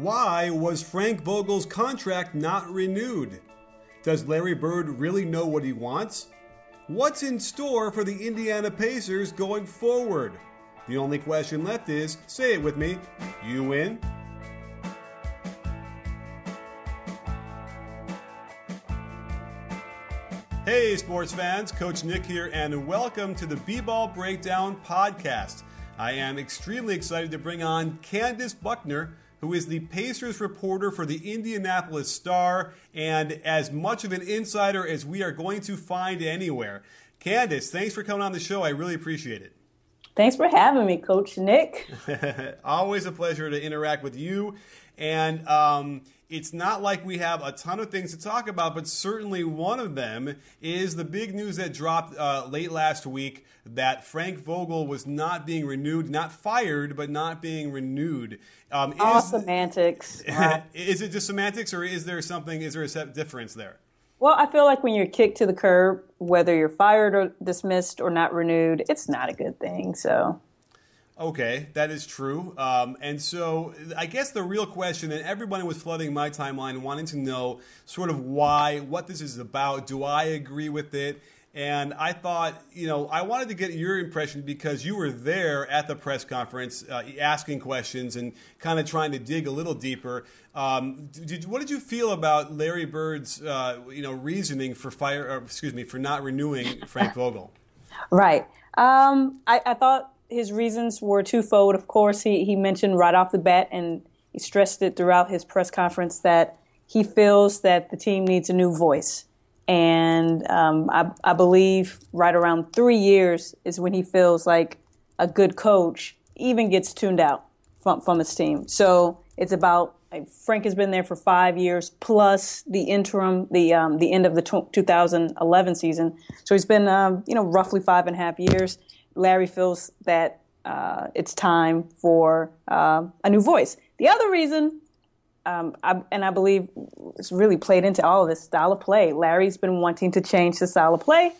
Why was Frank Vogel's contract not renewed? Does Larry Bird really know what he wants? What's in store for the Indiana Pacers going forward? The only question left is say it with me you win. Hey, sports fans, Coach Nick here, and welcome to the B Ball Breakdown podcast. I am extremely excited to bring on Candace Buckner who is the Pacers reporter for the Indianapolis Star and as much of an insider as we are going to find anywhere. Candace, thanks for coming on the show. I really appreciate it. Thanks for having me, Coach Nick. Always a pleasure to interact with you. And um, it's not like we have a ton of things to talk about, but certainly one of them is the big news that dropped uh, late last week that Frank Vogel was not being renewed, not fired, but not being renewed. Um, All is, semantics. is it just semantics, or is there something? Is there a difference there? Well, I feel like when you're kicked to the curb, whether you're fired or dismissed or not renewed, it's not a good thing. So Okay, that is true. Um, and so I guess the real question, and everybody was flooding my timeline wanting to know sort of why, what this is about. Do I agree with it? And I thought, you know, I wanted to get your impression because you were there at the press conference uh, asking questions and kind of trying to dig a little deeper. Um, did, what did you feel about Larry Bird's, uh, you know, reasoning for fire, or, excuse me, for not renewing Frank Vogel? Right. Um, I, I thought his reasons were twofold. Of course, he, he mentioned right off the bat, and he stressed it throughout his press conference, that he feels that the team needs a new voice. And um, I, I believe right around three years is when he feels like a good coach even gets tuned out from, from his team. So it's about Frank has been there for five years plus the interim, the um, the end of the 2011 season. So he's been, um, you know, roughly five and a half years. Larry feels that uh, it's time for uh, a new voice. The other reason, um, I, and I believe it's really played into all of this style of play. Larry's been wanting to change the style of play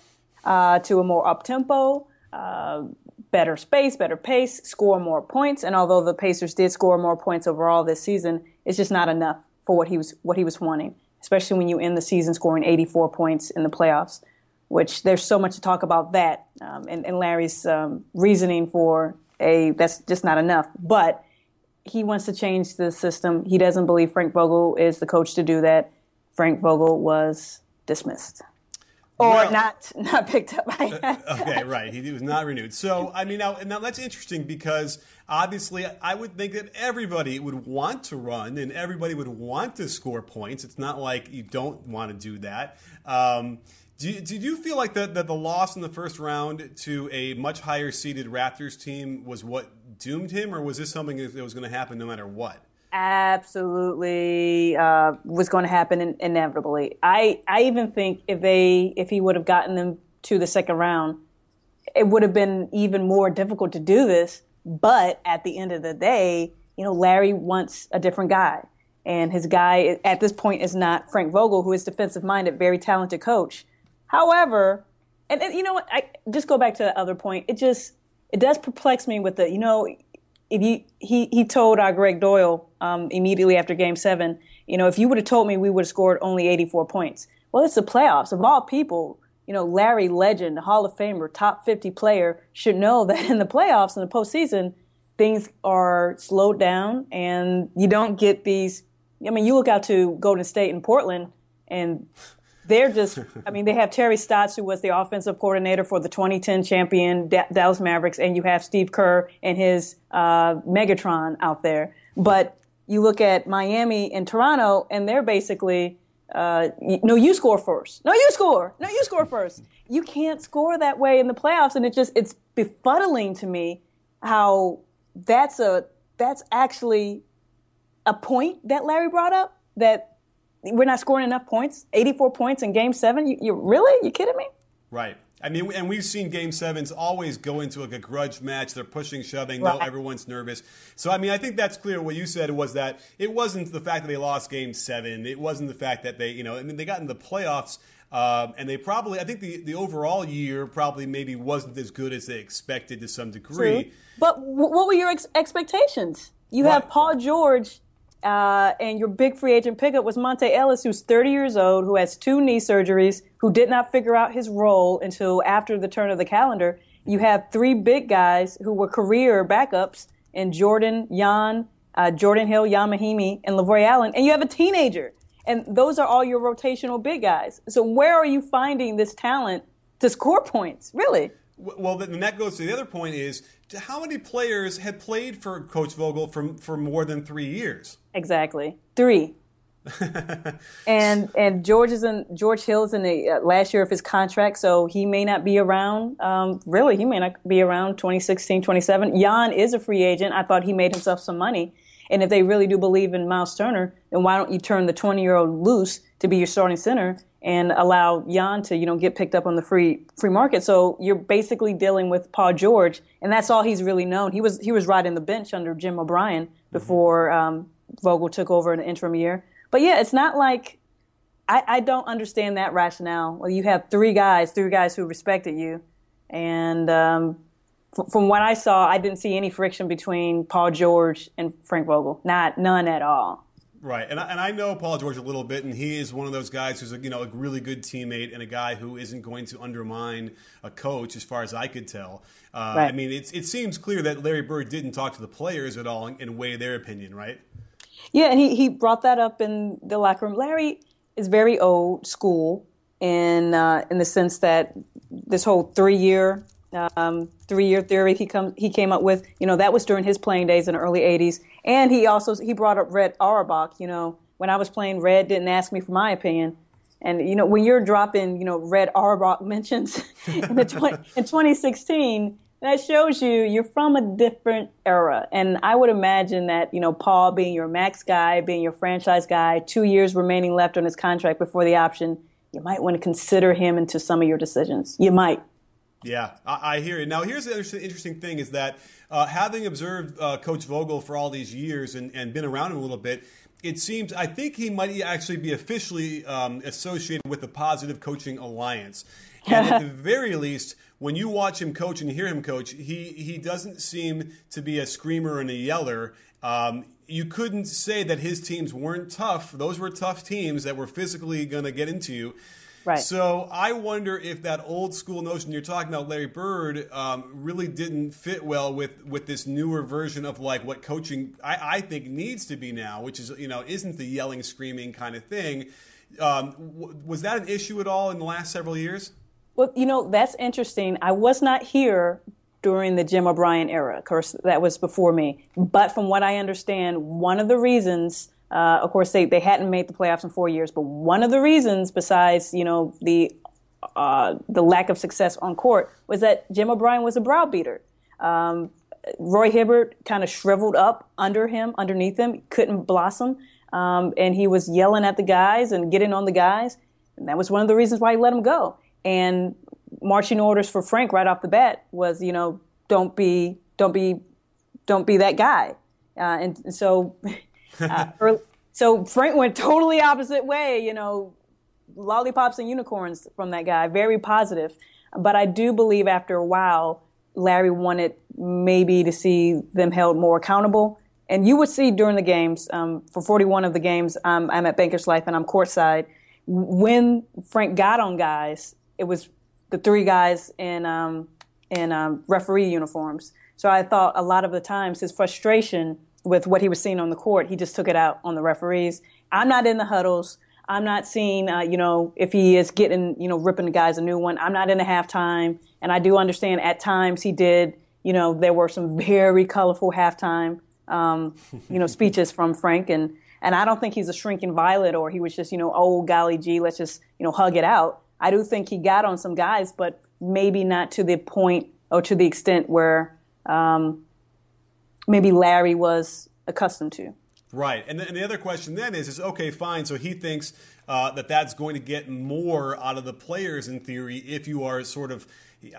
uh, to a more up tempo, uh, better space, better pace, score more points. And although the Pacers did score more points overall this season, it's just not enough for what he was what he was wanting. Especially when you end the season scoring 84 points in the playoffs which there's so much to talk about that um, and, and, Larry's um, reasoning for a that's just not enough. But he wants to change the system. He doesn't believe Frank Vogel is the coach to do that. Frank Vogel was dismissed. Or well, not not picked up. Uh, okay, right. He was not renewed. So I mean, now now that's interesting because obviously I would think that everybody would want to run and everybody would want to score points. It's not like you don't want to do that. Um, you, did you feel like that, that the loss in the first round to a much higher seeded Raptors team was what doomed him, or was this something that was going to happen no matter what? Absolutely uh, was going to happen in, inevitably. I I even think if they if he would have gotten them to the second round, it would have been even more difficult to do this. But at the end of the day, you know, Larry wants a different guy. And his guy at this point is not Frank Vogel, who is defensive minded, very talented coach. However, and, and you know what? I just go back to the other point. It just it does perplex me with the you know if you he he told our Gregg Doyel um, immediately after Game Seven, you know, if you would have told me we would have scored only 84 points. Well, it's the playoffs. Of all people, you know, Larry Legend, Hall of Famer, top 50 player, should know that in the playoffs, in the postseason, things are slowed down and you don't get these. I mean, you look out to Golden State and Portland, and they're just, I mean, they have Terry Stotts, who was the offensive coordinator for the 2010 champion D- Dallas Mavericks, and you have Steve Kerr and his uh, Megatron out there. But you look at Miami and Toronto, and they're basically, uh, no, you score first. No, you score. No, you score first. You can't score that way in the playoffs, and it just it's befuddling to me how that's a that's actually a point that Larry brought up that we're not scoring enough points. 84 points in Game Seven. You, you really? You kidding me? Right. I mean, and we've seen Game Sevens always go into like a grudge match. They're pushing, shoving. Right. No, everyone's nervous. So, I mean, I think that's clear. What you said was that it wasn't the fact that they lost Game Seven. It wasn't the fact that they, you know, I mean, they got in the playoffs. Um, and they probably, I think the, the overall year probably maybe wasn't as good as they expected to some degree. True. But w- what were your ex- expectations? You right. have Paul George uh, and your big free agent pickup was Monta Ellis, who's 30 years old, who has two knee surgeries, who did not figure out his role until after the turn of the calendar. You have three big guys who were career backups in Jordan, Jan, uh, Jordan Hill, Ian Mahinmi, and Lavoy Allen, and you have a teenager. And those are all your rotational big guys. So where are you finding this talent to score points, really? Well, then that goes to the other point is how many players had played for Coach Vogel for, for more than three years? Exactly. Three. and and George is in George Hill's in the uh, last year of his contract, so he may not be around. Um, really, he may not be around 2016, 27. Jan is a free agent. I thought he made himself some money. And if they really do believe in Miles Turner, then why don't you turn the 20 year old loose to be your starting center and allow Jan to, you know, get picked up on the free free market. So you're basically dealing with Paul George, and that's all he's really known. He was he was riding the bench under Jim O'Brien before um, Vogel took over in the interim year. But yeah, it's not like I, I don't understand that rationale. Well, you have three guys, three guys who respected you, and um, f- from what I saw, I didn't see any friction between Paul George and Frank Vogel. Not none at all. Right, and I, and I know Paul George a little bit, and he is one of those guys who's a, you know a really good teammate and a guy who isn't going to undermine a coach, as far as I could tell. Uh, right. I mean, it's, it seems clear that Larry Bird didn't talk to the players at all and, and weigh their opinion, right? Yeah, and he, he brought that up in the locker room. Larry is very old school in uh, in the sense that this whole three year um, three year theory he come he came up with. You know, that was during his playing days in the early '80s, and he also he brought up Red Auerbach. You know, when I was playing, Red didn't ask me for my opinion. And you know, when you're dropping, you know, Red Auerbach mentions in the 20, in 2016, that shows you you're from a different era. And I would imagine that you know, Paul being your max guy, being your franchise guy, two years remaining left on his contract before the option, you might want to consider him into some of your decisions. You might. Yeah, I, I hear it. Now, here's the interesting thing is that uh, having observed uh, Coach Vogel for all these years and, and been around him a little bit, it seems I think he might actually be officially um, associated with the Positive Coaching Alliance. And at the very least, when you watch him coach and hear him coach, he he doesn't seem to be a screamer and a yeller. Um, you couldn't say that his teams weren't tough. Those were tough teams that were physically going to get into you. Right. So I wonder if that old school notion you're talking about, Larry Bird, um, really didn't fit well with with this newer version of like what coaching I, I, think needs to be now, which is you know isn't the yelling, screaming kind of thing. Um, w- was that an issue at all in the last several years? Well, you know that's interesting. I was not here during the Jim O'Brien era. Of course, that was before me. But from what I understand, one of the reasons uh, of course, they, they hadn't made the playoffs in four years, but one of the reasons, besides you know the uh, the lack of success on court, was that Jim O'Brien was a browbeater. Um, Roy Hibbert kind of shriveled up under him, underneath him, couldn't blossom, um, and he was yelling at the guys and getting on the guys, and that was one of the reasons why he let him go. And marching orders for Frank right off the bat was, you know, don't be, don't be, don't be that guy. Uh, and, and so uh, early, so Frank went totally opposite way, you know, lollipops and unicorns from that guy, very positive. But I do believe after a while, Larry wanted maybe to see them held more accountable. And you would see during the games, um, for 41 of the games, um, I'm at Bankers Life and I'm courtside. When Frank got on guys, it was the three guys in um, in um, referee uniforms. So I thought a lot of the times his frustration with what he was seeing on the court, he just took it out on the referees. I'm not in the huddles. I'm not seeing, uh, you know, if he is getting, you know, ripping the guys a new one. I'm not in the halftime. And I do understand at times he did, you know, there were some very colorful halftime, um, you know, speeches from Frank. And, and I don't think he's a shrinking violet or he was just, you know, oh, golly gee, let's just, you know, hug it out. I do think he got on some guys, but maybe not to the point or to the extent where um, maybe Larry was accustomed to. Right, and the, and the other question then is, is okay, fine. So he thinks uh, that that's going to get more out of the players in theory if you are sort of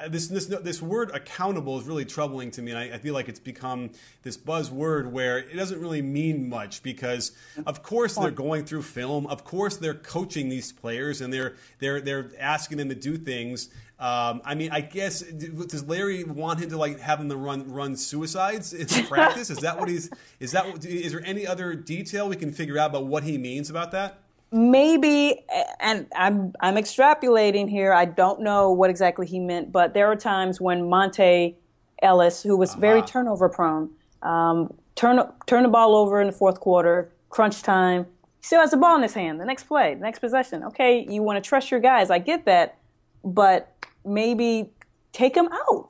this this this word accountable is really troubling to me. And I, I, feel like it's become this buzzword where it doesn't really mean much because, of course, they're going through film. Of course, they're coaching these players and they're they're they're asking them to do things. Um, I mean, I guess does Larry want him to like have him to run run suicides in practice? is that what he's? Is that? Is there any other detail we can figure out about what he means about that? Maybe and I'm I'm extrapolating here. I don't know what exactly he meant, but there are times when Monta Ellis, who was uh-huh. very turnover prone, um, turn turn the ball over in the fourth quarter, crunch time. Still has the ball in his hand. The next play, the next possession. Okay, you want to trust your guys. I get that, but maybe take him out.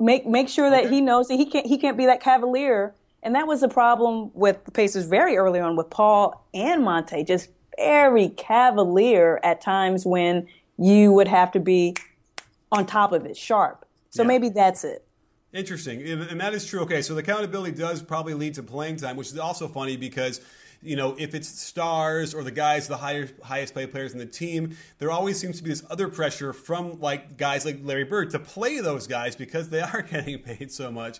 Make make sure that okay. he knows that he can't he can't be that cavalier. And that was the problem with the Pacers very early on with Paul and Monta, just very cavalier at times when you would have to be on top of it, sharp. So yeah. maybe that's it. Interesting. And that is true. Okay, so the accountability does probably lead to playing time, which is also funny because you know, if it's stars or the guys, the higher, highest paid players in the team, there always seems to be this other pressure from like guys like Larry Bird to play those guys because they are getting paid so much.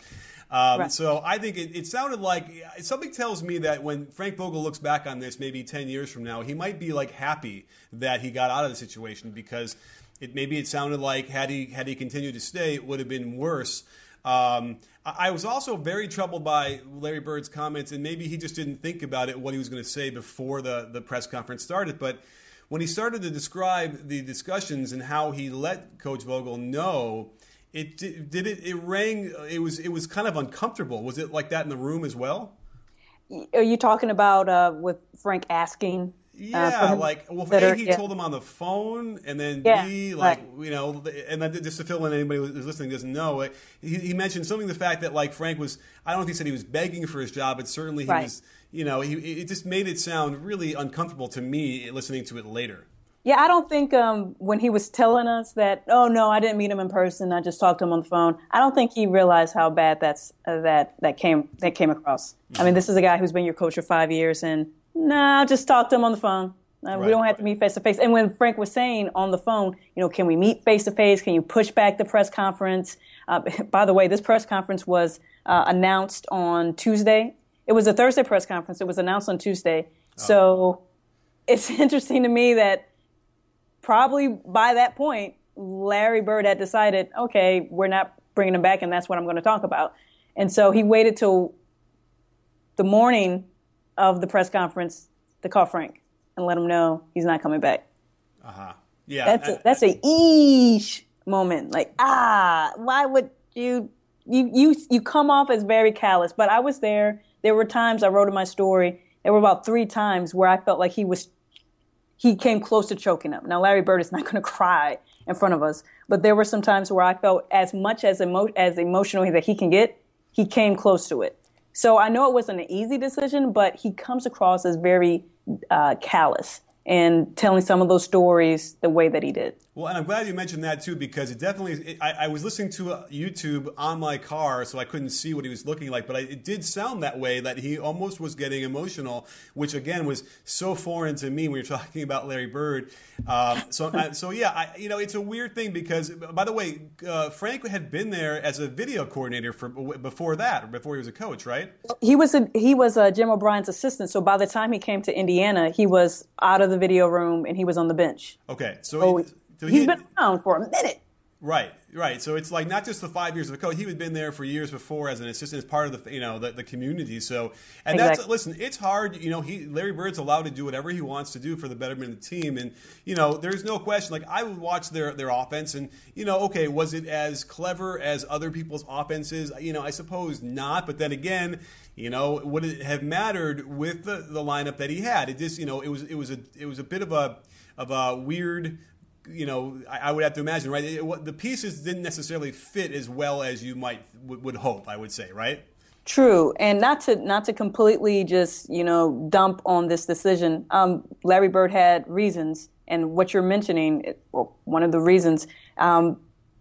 Um, right. So I think it, it, sounded like something tells me that when Frank Vogel looks back on this, maybe ten years from now, he might be like happy that he got out of the situation because it maybe it sounded like had he had he continued to stay, it would have been worse. Um, I was also very troubled by Larry Bird's comments, and maybe he just didn't think about it what he was going to say before the the press conference started, but when he started to describe the discussions and how he let Coach Vogel know it did, did it it rang it was it was kind of uncomfortable was it like that in the room as well are you talking about uh, with frank asking uh, yeah, uh, like well, a he yeah. told him on the phone, and then yeah, B like right. you know, and then just to fill in anybody who's listening doesn't know, he, he mentioned something the fact that like Frank was I don't know if he said he was begging for his job, but certainly he right. was you know he it just made it sound really uncomfortable to me listening to it later. Yeah, I don't think um, when he was telling us that, oh no, I didn't meet him in person. I just talked to him on the phone. I don't think he realized how bad that's uh, that that came that came across. Mm-hmm. I mean, this is a guy who's been your coach for five years, and nah, just talk to him on the phone. Uh, right, we don't have right. to meet face to face. And when Frank was saying on the phone, you know, can we meet face to face? Can you push back the press conference? Uh, by the way, this press conference was uh, announced on Tuesday. It was a Thursday press conference. It was announced on Tuesday. Oh. So it's interesting to me that probably by that point, Larry Bird had decided, okay, we're not bringing him back, and that's what I'm going to talk about. And so he waited till the morning of the press conference to call Frank and let him know he's not coming back. Uh huh. Yeah. That's a, that's a eesh moment. Like, ah, why would you? You you you come off as very callous, but I was there. There were times I wrote in my story. There were about three times where I felt like he was he came close to choking him. Now, Larry Bird is not going to cry in front of us, but there were some times where I felt as much as, emo- as emotional that he can get, he came close to it. So I know it wasn't an easy decision, but he comes across as very uh, callous and telling some of those stories the way that he did. Well, and I'm glad you mentioned that too because it definitely. It, I, I, was listening to uh, YouTube on my car, so I couldn't see what he was looking like, but I, it did sound that way that he almost was getting emotional, which again was so foreign to me when you're talking about Larry Bird. Um, so, so yeah, I, you know, it's a weird thing because, by the way, uh, Frank had been there as a video coordinator for before that, before he was a coach, right? He was a, he was a Jim O'Brien's assistant. So by the time he came to Indiana, he was out of the video room and he was on the bench. Okay, so. Oh, so he, so he has been around for a minute. Right, right. So it's like not just the five years of coach. He had been there for years before as an assistant, as part of the you know the, the community. So and exactly. that's listen, it's hard. You know, he Larry Bird's allowed to do whatever he wants to do for the betterment of the team, and you know, there's no question. Like I would watch their their offense, and you know, okay, was it as clever as other people's offenses? You know, I suppose not. But then again, you know, would it have mattered with the, the lineup that he had? It just you know, it was it was a it was a bit of a of a weird you know, I, would have to imagine, right? It, it, the pieces didn't necessarily fit as well as you might w- would hope. I would say, right? True, and not to not to completely just you know dump on this decision. Um, Larry Bird had reasons, and what you're mentioning, well, one of the reasons. Um,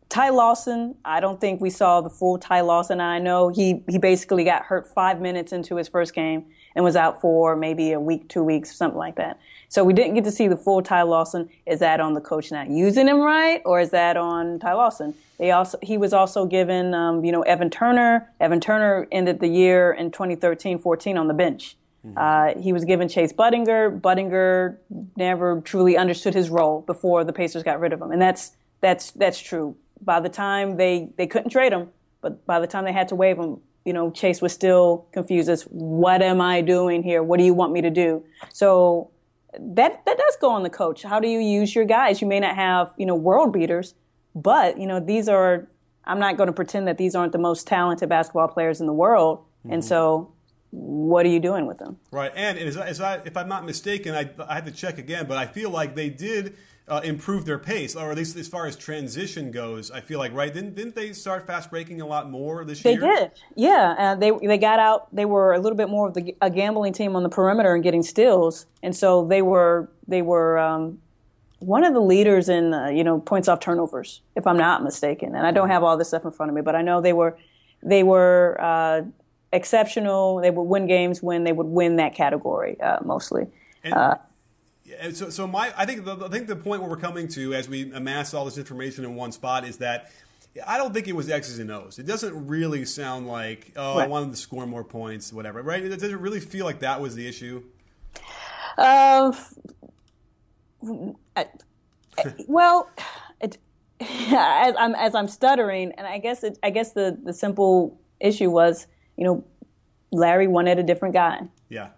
Ty Lawson, I don't think we saw the full Ty Lawson. I know he he basically got hurt five minutes into his first game and was out for maybe a week, two weeks, something like that. So we didn't get to see the full Ty Lawson. Is that on the coach not using him right, or is that on Ty Lawson? They also he was also given, um, you know, Evan Turner. Evan Turner ended the year in 2013-14 on the bench. Mm-hmm. Uh, he was given Chase Budinger. Budinger never truly understood his role before the Pacers got rid of him, and that's that's that's true. By the time they they couldn't trade him, but by the time they had to waive him, you know, Chase was still confused as what am I doing here? What do you want me to do? So that that does go on the coach. How do you use your guys? You may not have you know world beaters, but you know these are. I'm not going to pretend that these aren't the most talented basketball players in the world, mm-hmm. and so what are you doing with them? Right, and as, as I, if I'm not mistaken, I, I had to check again, but I feel like they did uh, improve their pace, or at least as far as transition goes. I feel like right didn't didn't they start fast breaking a lot more this they year? They did, yeah. Uh, they they got out. They were a little bit more of the, a gambling team on the perimeter and getting steals, and so they were they were um, one of the leaders in uh, you know points off turnovers, if I'm not mistaken. And I don't have all this stuff in front of me, but I know they were they were uh, exceptional. They would win games when they would win that category uh, mostly. And, uh, so, so my, I think, the, I think the point where we're coming to as we amass all this information in one spot is that I don't think it was X's and O's. It doesn't really sound like, oh, right. I wanted to score more points, whatever, right? Does it really feel like that was the issue? Uh, well, it, as I'm as I'm stuttering, and I guess it, I guess the the simple issue was, you know, Larry wanted a different guy. Yeah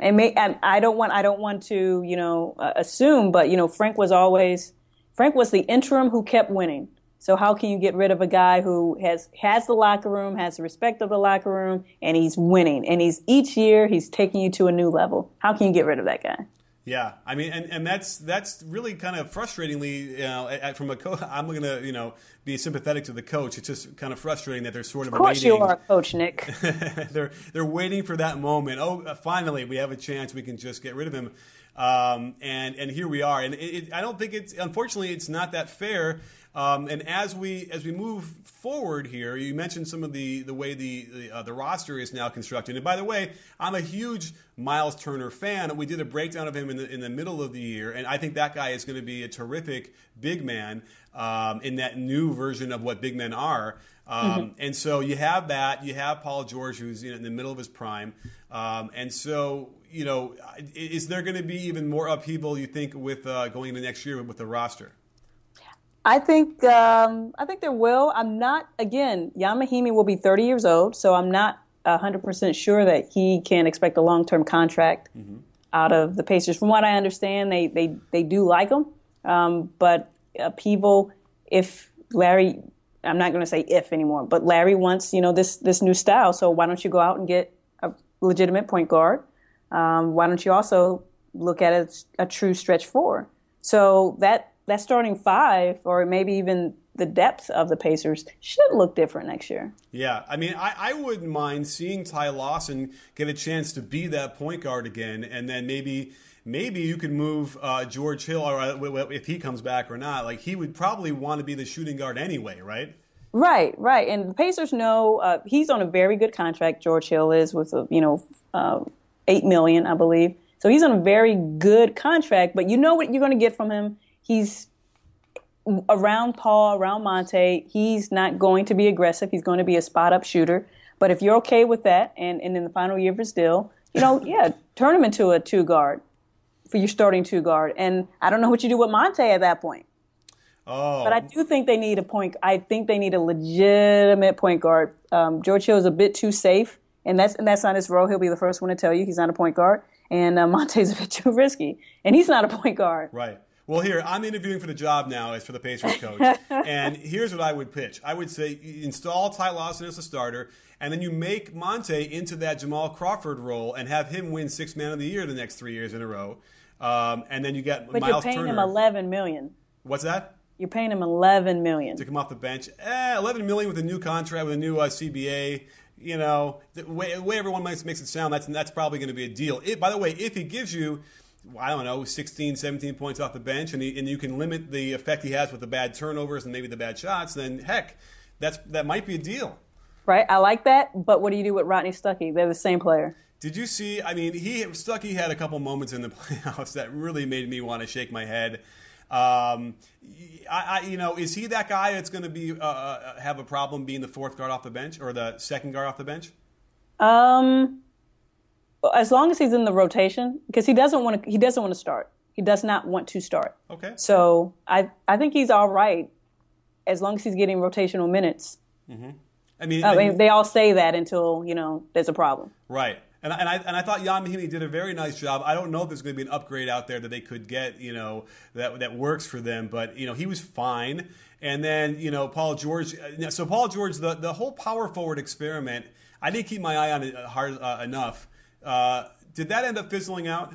and, may, and I don't want I don't want to you know uh, assume, but you know Frank was always Frank was the interim who kept winning. So how can you get rid of a guy who has has the locker room, has the respect of the locker room, and he's winning, and he's each year he's taking you to a new level? How can you get rid of that guy? Yeah, I mean, and, and that's that's really kind of frustratingly, you know, from a coach. I'm going to you know be sympathetic to the coach. It's just kind of frustrating that they're sort of. Of course, waiting. you are, Coach Nick. they're they're waiting for that moment. Oh, uh, finally, we have a chance. We can just get rid of him. Um, and and here we are. And it, it, I don't think it's unfortunately it's not that fair um, and as we as we move forward here, you mentioned some of the the way the the, uh, the, roster is now constructed. And by the way, I'm a huge Miles Turner fan. We did a breakdown of him in the in the middle of the year, and I think that guy is going to be a terrific big man um, in that new version of what big men are. Um, mm-hmm. And so you have that. You have Paul George, who's in the middle of his prime. Um, and so, you know, is there going to be even more upheaval, you think, with uh, going into next year with the roster? I think um, I think there will. I'm not again. Ian Mahinmi will be 30 years old, so I'm not 100 percent sure that he can expect a long term contract mm-hmm. out of the Pacers. From what I understand, they they they do like him, um, but upheaval. If Larry, I'm not going to say if anymore, but Larry wants you know this this new style. So why don't you go out and get a legitimate point guard? Um, why don't you also look at a, a true stretch four? So that that starting five, or maybe even the depth of the Pacers, should look different next year. Yeah, I mean, I, I wouldn't mind seeing Ty Lawson get a chance to be that point guard again, and then maybe maybe you could move uh, George Hill, or uh, if he comes back or not. Like he would probably want to be the shooting guard anyway, right? Right, right. And the Pacers know uh, he's on a very good contract. George Hill is with a you know uh, eight million, I believe. So he's on a very good contract. But you know what you're going to get from him he's around Paul, around Monta. He's not going to be aggressive. He's going to be a spot up shooter. But if you're okay with that, and, and in the final year of his deal, you know, yeah, turn him into a two guard for your starting two guard. And I don't know what you do with Monta at that point. Oh, But I do think they need a point. I think they need a legitimate point guard. Um, George Hill is a bit too safe, and that's and that's not his role. He'll be the first one to tell you he's not a point guard. And uh, Monta's a bit too risky, and he's not a point guard. Right. Well, here I'm interviewing for the job now as for the Pacers coach, and here's what I would pitch. I would say install Ty Lawson as a starter, and then you make Monta into that Jamal Crawford role and have him win Six Man of the Year the next three years in a row. Um, and then you get But Miles you're paying Turner. him 11 million. What's that? You're paying him 11 million. To come off the bench, eh, 11 million with a new contract with a new uh, CBA. You know, the way, the way everyone makes, makes it sound, that's that's probably going to be a deal. It, by the way, if he gives you I don't know, 16, 17 points off the bench, and, he, and you can limit the effect he has with the bad turnovers and maybe the bad shots, then heck, that's that might be a deal. Right? I like that, but what do you do with Rodney Stuckey? They're the same player. Did you see? I mean, he Stuckey had a couple moments in the playoffs that really made me want to shake my head. Um, I, I, you know, is he that guy that's going to be uh, uh, have a problem being the fourth guard off the bench or the second guard off the bench? Um, as long as he's in the rotation, because he doesn't want to. He doesn't want to start. He does not want to start. Okay. So I I think he's all right as long as he's getting rotational minutes. I mean, I mean, they all say that until you know there's a problem. Right. And, I- and I and I thought Jan Mahinmi did a very nice job. I don't know if there's going to be an upgrade out there that they could get, you know, that that works for them. But you know, he was fine. And then you know, Paul George. uh, So Paul George, the the whole power forward experiment, I didn't keep my eye on it hard uh, enough. Uh, did that end up fizzling out?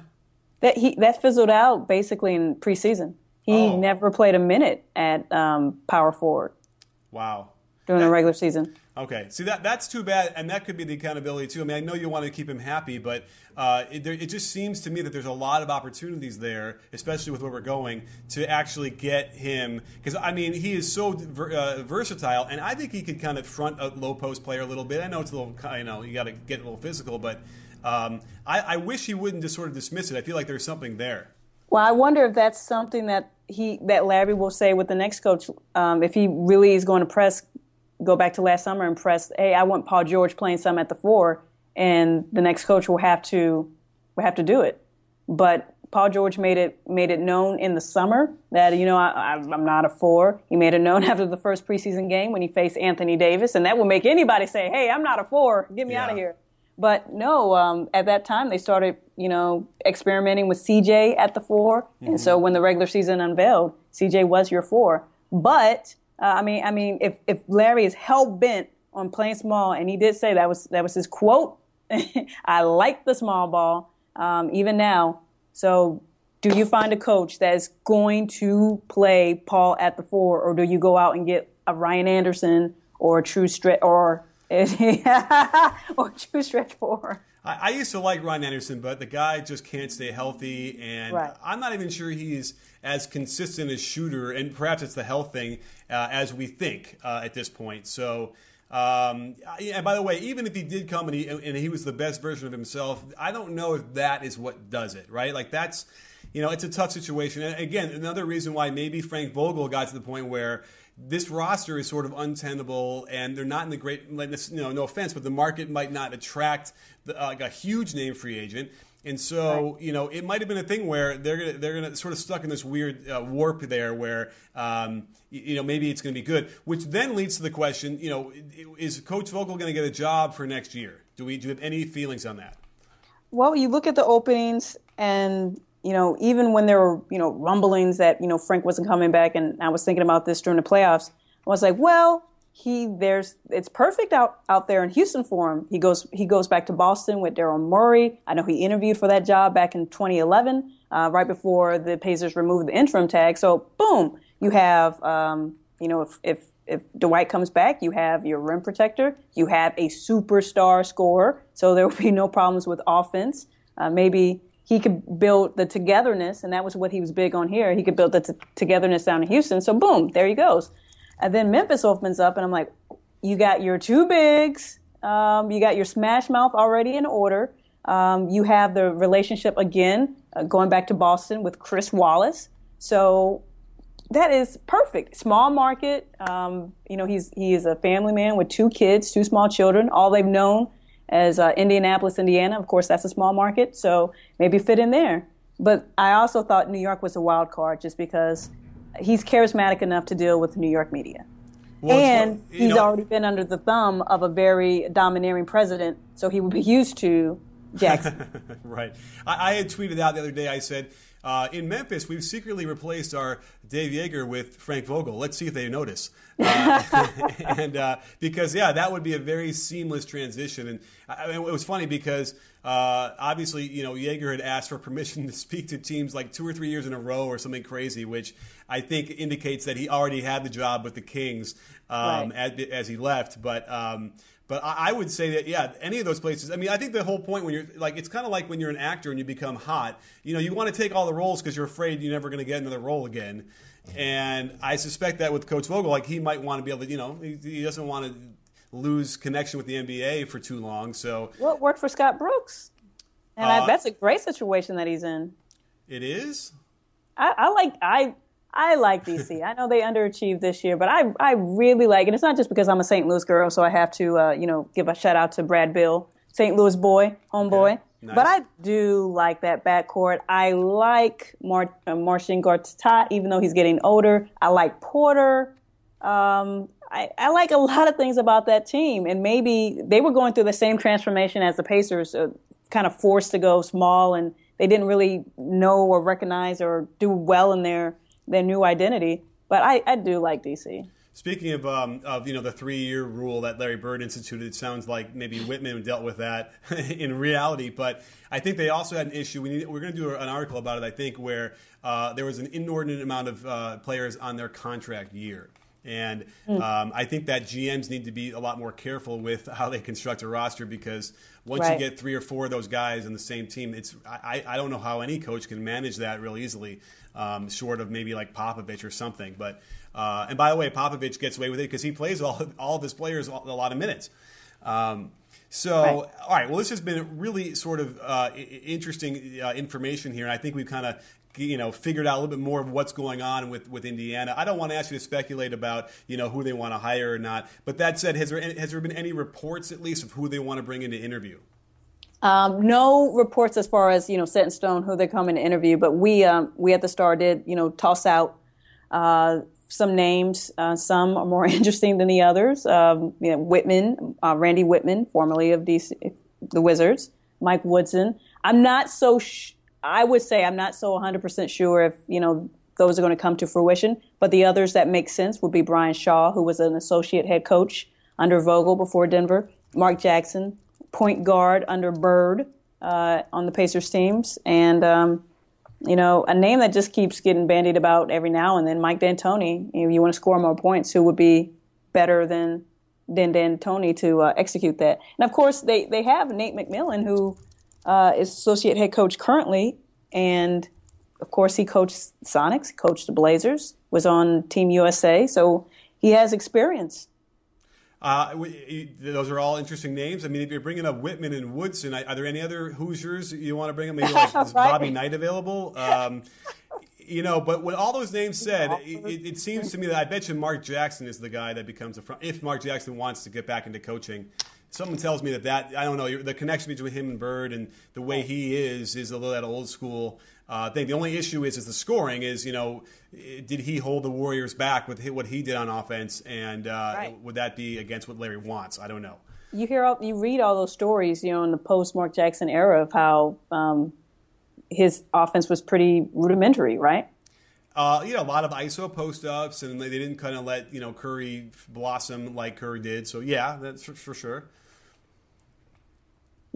That he that fizzled out basically in preseason. He Oh. never played a minute at um, power forward Wow. during the regular season. Okay, see that that's too bad, and that could be the accountability too. I mean, I know you want to keep him happy, but uh, it, there, it just seems to me that there's a lot of opportunities there, especially with where we're going, to actually get him. Because I mean, he is so uh, versatile, and I think he could kind of front a low post player a little bit. I know it's a little, you know, you got to get a little physical, but um, I, I wish he wouldn't just sort of dismiss it. I feel like there's something there. Well, I wonder if that's something that he that Larry will say with the next coach. Um, if he really is going to press, go back to last summer and press. Hey, I want Paul George playing some at the four, and the next coach will have to will have to do it. But Paul George made it made it known in the summer that you know I, I'm not a four. He made it known after the first preseason game when he faced Anthony Davis, and that will make anybody say, "Hey, I'm not a four. Get me out of here." But no, um, at that time they started, you know, experimenting with CJ at the 4 and so when the regular season unveiled, CJ was your four. But uh, I mean, I mean, if if Larry is hell bent on playing small, and he did say that was that was his quote, I like the small ball, um, even now. So, do you find a coach that is going to play Paul at the four, or do you go out and get a Ryan Anderson or a true stretch or or true stretch four? I, I used to like Ryan Anderson, but the guy just can't stay healthy, and Right. I'm not even sure he's as consistent a shooter, and perhaps it's the health thing uh, as we think uh, at this point. So. Um, and by the way, even if he did come and he, and he was the best version of himself, I don't know if that is what does it, right? Like that's, you know, it's a tough situation. And again, another reason why maybe Frank Vogel got to the point where this roster is sort of untenable and they're not in the great, like this, you know, no offense, but the market might not attract the, uh, like a huge name free agent. And so, you know, it might have been a thing where they're gonna they're gonna sort of stuck in this weird uh, warp there, where um, y- you know maybe it's gonna be good, which then leads to the question, you know, is Coach Vogel gonna get a job for next year? Do we do you have any feelings on that? Well, you look at the openings, and you know, even when there were you know rumblings that you know Frank wasn't coming back, and I was thinking about this during the playoffs, I was like, well, he there's it's perfect out out there in Houston for him. He goes he goes back to Boston with Daryl Morey. I know he interviewed for that job back in 2011, uh, right before the Pacers removed the interim tag. So boom, you have um, you know if if if Dwight comes back, you have your rim protector, you have a superstar scorer, so there will be no problems with offense. Uh, maybe he could build the togetherness, and that was what he was big on here. He could build the t- togetherness down in Houston. So boom, there he goes. And then Memphis opens up, and I'm like, you got your two bigs, um, you got your smash mouth already in order. Um, you have the relationship again, uh, going back to Boston with Chris Wallace. So that is perfect. Small market. Um, you know, he's he is a family man with two kids, two small children. All they've known as uh, Indianapolis, Indiana. Of course, that's a small market, so maybe fit in there. But I also thought New York was a wild card just because he's charismatic enough to deal with New York media. Well, and he's know- already been under the thumb of a very domineering president, so he would be used to Jackson. right. I, I had tweeted out the other day. I said, uh, in Memphis, we've secretly replaced our Dave Joerger with Frank Vogel. Let's see if they notice. Uh, and uh, because yeah, that would be a very seamless transition. And I, mean, it was funny because uh, obviously, you know, Joerger had asked for permission to speak to teams like two or three years in a row or something crazy, which I think indicates that he already had the job with the Kings um, Right. as, as he left. But um, but I, I would say that yeah, any of those places. I mean, I think the whole point when you're like, it's kind of like when you're an actor and you become hot. You know, you want to take all the roles because you're afraid you're never going to get another role again. And I suspect that with Coach Vogel, like he might want to be able to, you know, he, he doesn't want to lose connection with the NBA for too long. So well, it worked for Scott Brooks, and Uh, I, that's a great situation that he's in. it is. I, I like I I like DC. I know they underachieved this year, but I I really like, and it's not just because I'm a St. Louis girl, so I have to uh, you know give a shout out to Brad Beal, St. Louis boy, homeboy. Okay, nice. But I do like that backcourt. I like Mar- uh, Marcin Gortat, even though he's getting older. I like Porter. Um, I, I like a lot of things about that team, and maybe they were going through the same transformation as the Pacers, uh, kind of forced to go small, and they didn't really know or recognize or do well in their their new identity. But I, I do like DC. Speaking of, um, of you know the three-year rule that Larry Bird instituted, it sounds like maybe Wittman dealt with that in reality. But I think they also had an issue. We need, we're going to do an article about it. I think where uh, there was an inordinate amount of uh, players on their contract year. And um, I think that GMs need to be a lot more careful with how they construct a roster because once Right. you get three or four of those guys in the same team, it's I, I don't know how any coach can manage that real easily, um, short of maybe like Popovich or something. But uh, and by the way, Popovich gets away with it because he plays all all of his players a lot of minutes. Um, so, Right. all right. Well, this has been really sort of uh, interesting uh, information here, and I think we've kind of you know figured out a little bit more of what's going on with, with Indiana. I don't want to ask you to speculate about you know who they want to hire or not. But that said, has there has there been any reports at least of who they want to bring in to interview? Um, no reports as far as you know set in stone who they're coming to interview, but we um, we at the Star did you know toss out uh, some names. Uh, some are more interesting than the others. Um, you know, Wittman, uh, Randy Wittman, formerly of DC, the Wizards, Mike Woodson. I'm not so. Sh- I would say I'm not so 100 percent sure if you know those are going to come to fruition. But the others that make sense would be Brian Shaw, who was an associate head coach under Vogel before Denver, Mark Jackson, point guard under Bird uh, on the Pacers teams, and um, you know a name that just keeps getting bandied about every now and then, Mike D'Antoni. If you want to score more points, who would be better than than D'Antoni to uh, execute that? And of course, they they have Nate McMillan, who uh, is associate head coach currently, and of course he coached Sonics, coached the Blazers, was on Team USA, so he has experience. Uh, those are all interesting names. I mean, if you're bringing up Wittman and Woodson, are there any other Hoosiers you want to bring up? Maybe like is Right. Bobby Knight available? Um, you know, but with all those names said, it, it, it seems to me that I bet you Mark Jackson is the guy that becomes a front. If Mark Jackson wants to get back into coaching, someone tells me that that I don't know the connection between him and Bird and the way he is is a little that old school uh, thing. The only issue is is the scoring. Is you know, did he hold the Warriors back with what he did on offense, and uh, Right. would that be against what Larry wants? I don't know. you hear all, you read all those stories, you know, in the post Mark Jackson era of how um, his offense was pretty rudimentary, right? Uh, you know, a lot of ISO post ups, and they didn't kind of let you know Curry blossom like Curry did. So yeah, that's for, for sure.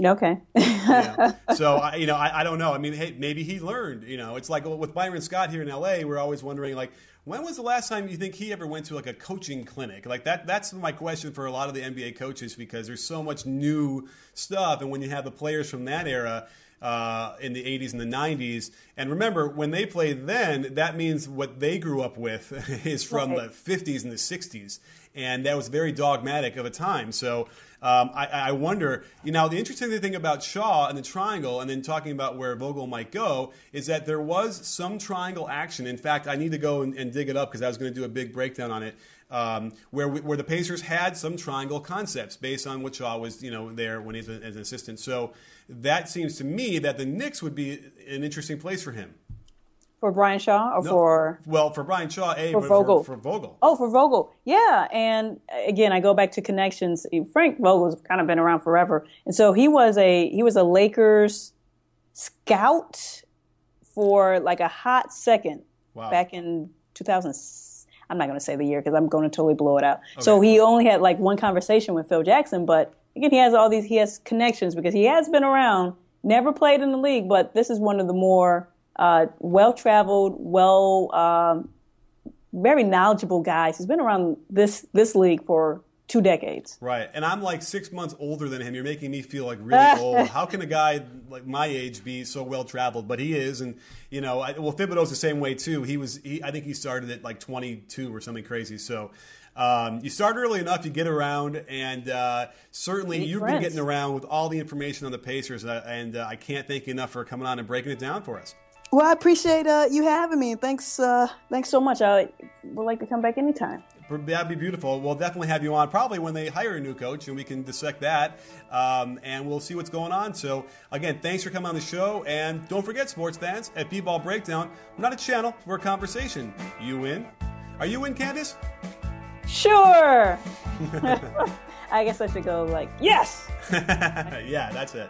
Okay. Yeah. so I, you know, I, I don't know. I mean, hey, maybe he learned. You know, it's like with Byron Scott here in LA. We're always wondering like. When was the last time you think he ever went to like a coaching clinic? Like that that's my question for a lot of the NBA coaches because there's so much new stuff and when you have the players from that era uh, in the 80s and the 90s. And remember, when they played then, that means what they grew up with is from Right. the 50s and the 60s. And that was very dogmatic of a time. So um, I, I wonder, you know, the interesting thing about Shaw and the triangle, and then talking about where Vogel might go, is that there was some triangle action. In fact, I need to go and, and dig it up because I was going to do a big breakdown on it. Um, where we, where the Pacers had some triangle concepts based on what Shaw was, you know, there when he's a, as an assistant. So that seems to me that the Knicks would be an interesting place for him. For Brian Shaw or No, for well for Brian Shaw, a For but Vogel. For, for Vogel. Oh, for Vogel. Yeah. And again, I go back to connections. Frank Vogel's kind of been around forever. And so he was a he was a Lakers scout for like a hot second Wow. back in 2000. I'm not going to say the year because I'm going to totally blow it out. So he only had like one conversation with Phil Jackson, but again, he has all these he has connections because he has been around, never played in the league, but this is one of the more uh, well traveled, well um, very knowledgeable guys. He's been around this this league for two decades. Right, and I'm like six months older than him. You're making me feel like really old. How can a guy like my age be so well traveled? But he is, and you know, I, well, Thibodeau's the same way too. He was, he, I think he started at like 22 or something crazy. So. Um, you start early enough, you get around, and uh, certainly Meet you've friends. been getting around with all the information on the Pacers, uh, and uh, I can't thank you enough for coming on and breaking it down for us. Well, I appreciate uh, you having me. Thanks, uh, thanks so much. I would like to come back anytime. That'd be beautiful. We'll definitely have you on probably when they hire a new coach, and we can dissect that, um, and we'll see what's going on. So, again, thanks for coming on the show, and don't forget, sports fans, at B-Ball Breakdown, we're not a channel, we're a conversation. You in? Are you in, Candace? Sure. I guess I should go like yes. yeah, that's it.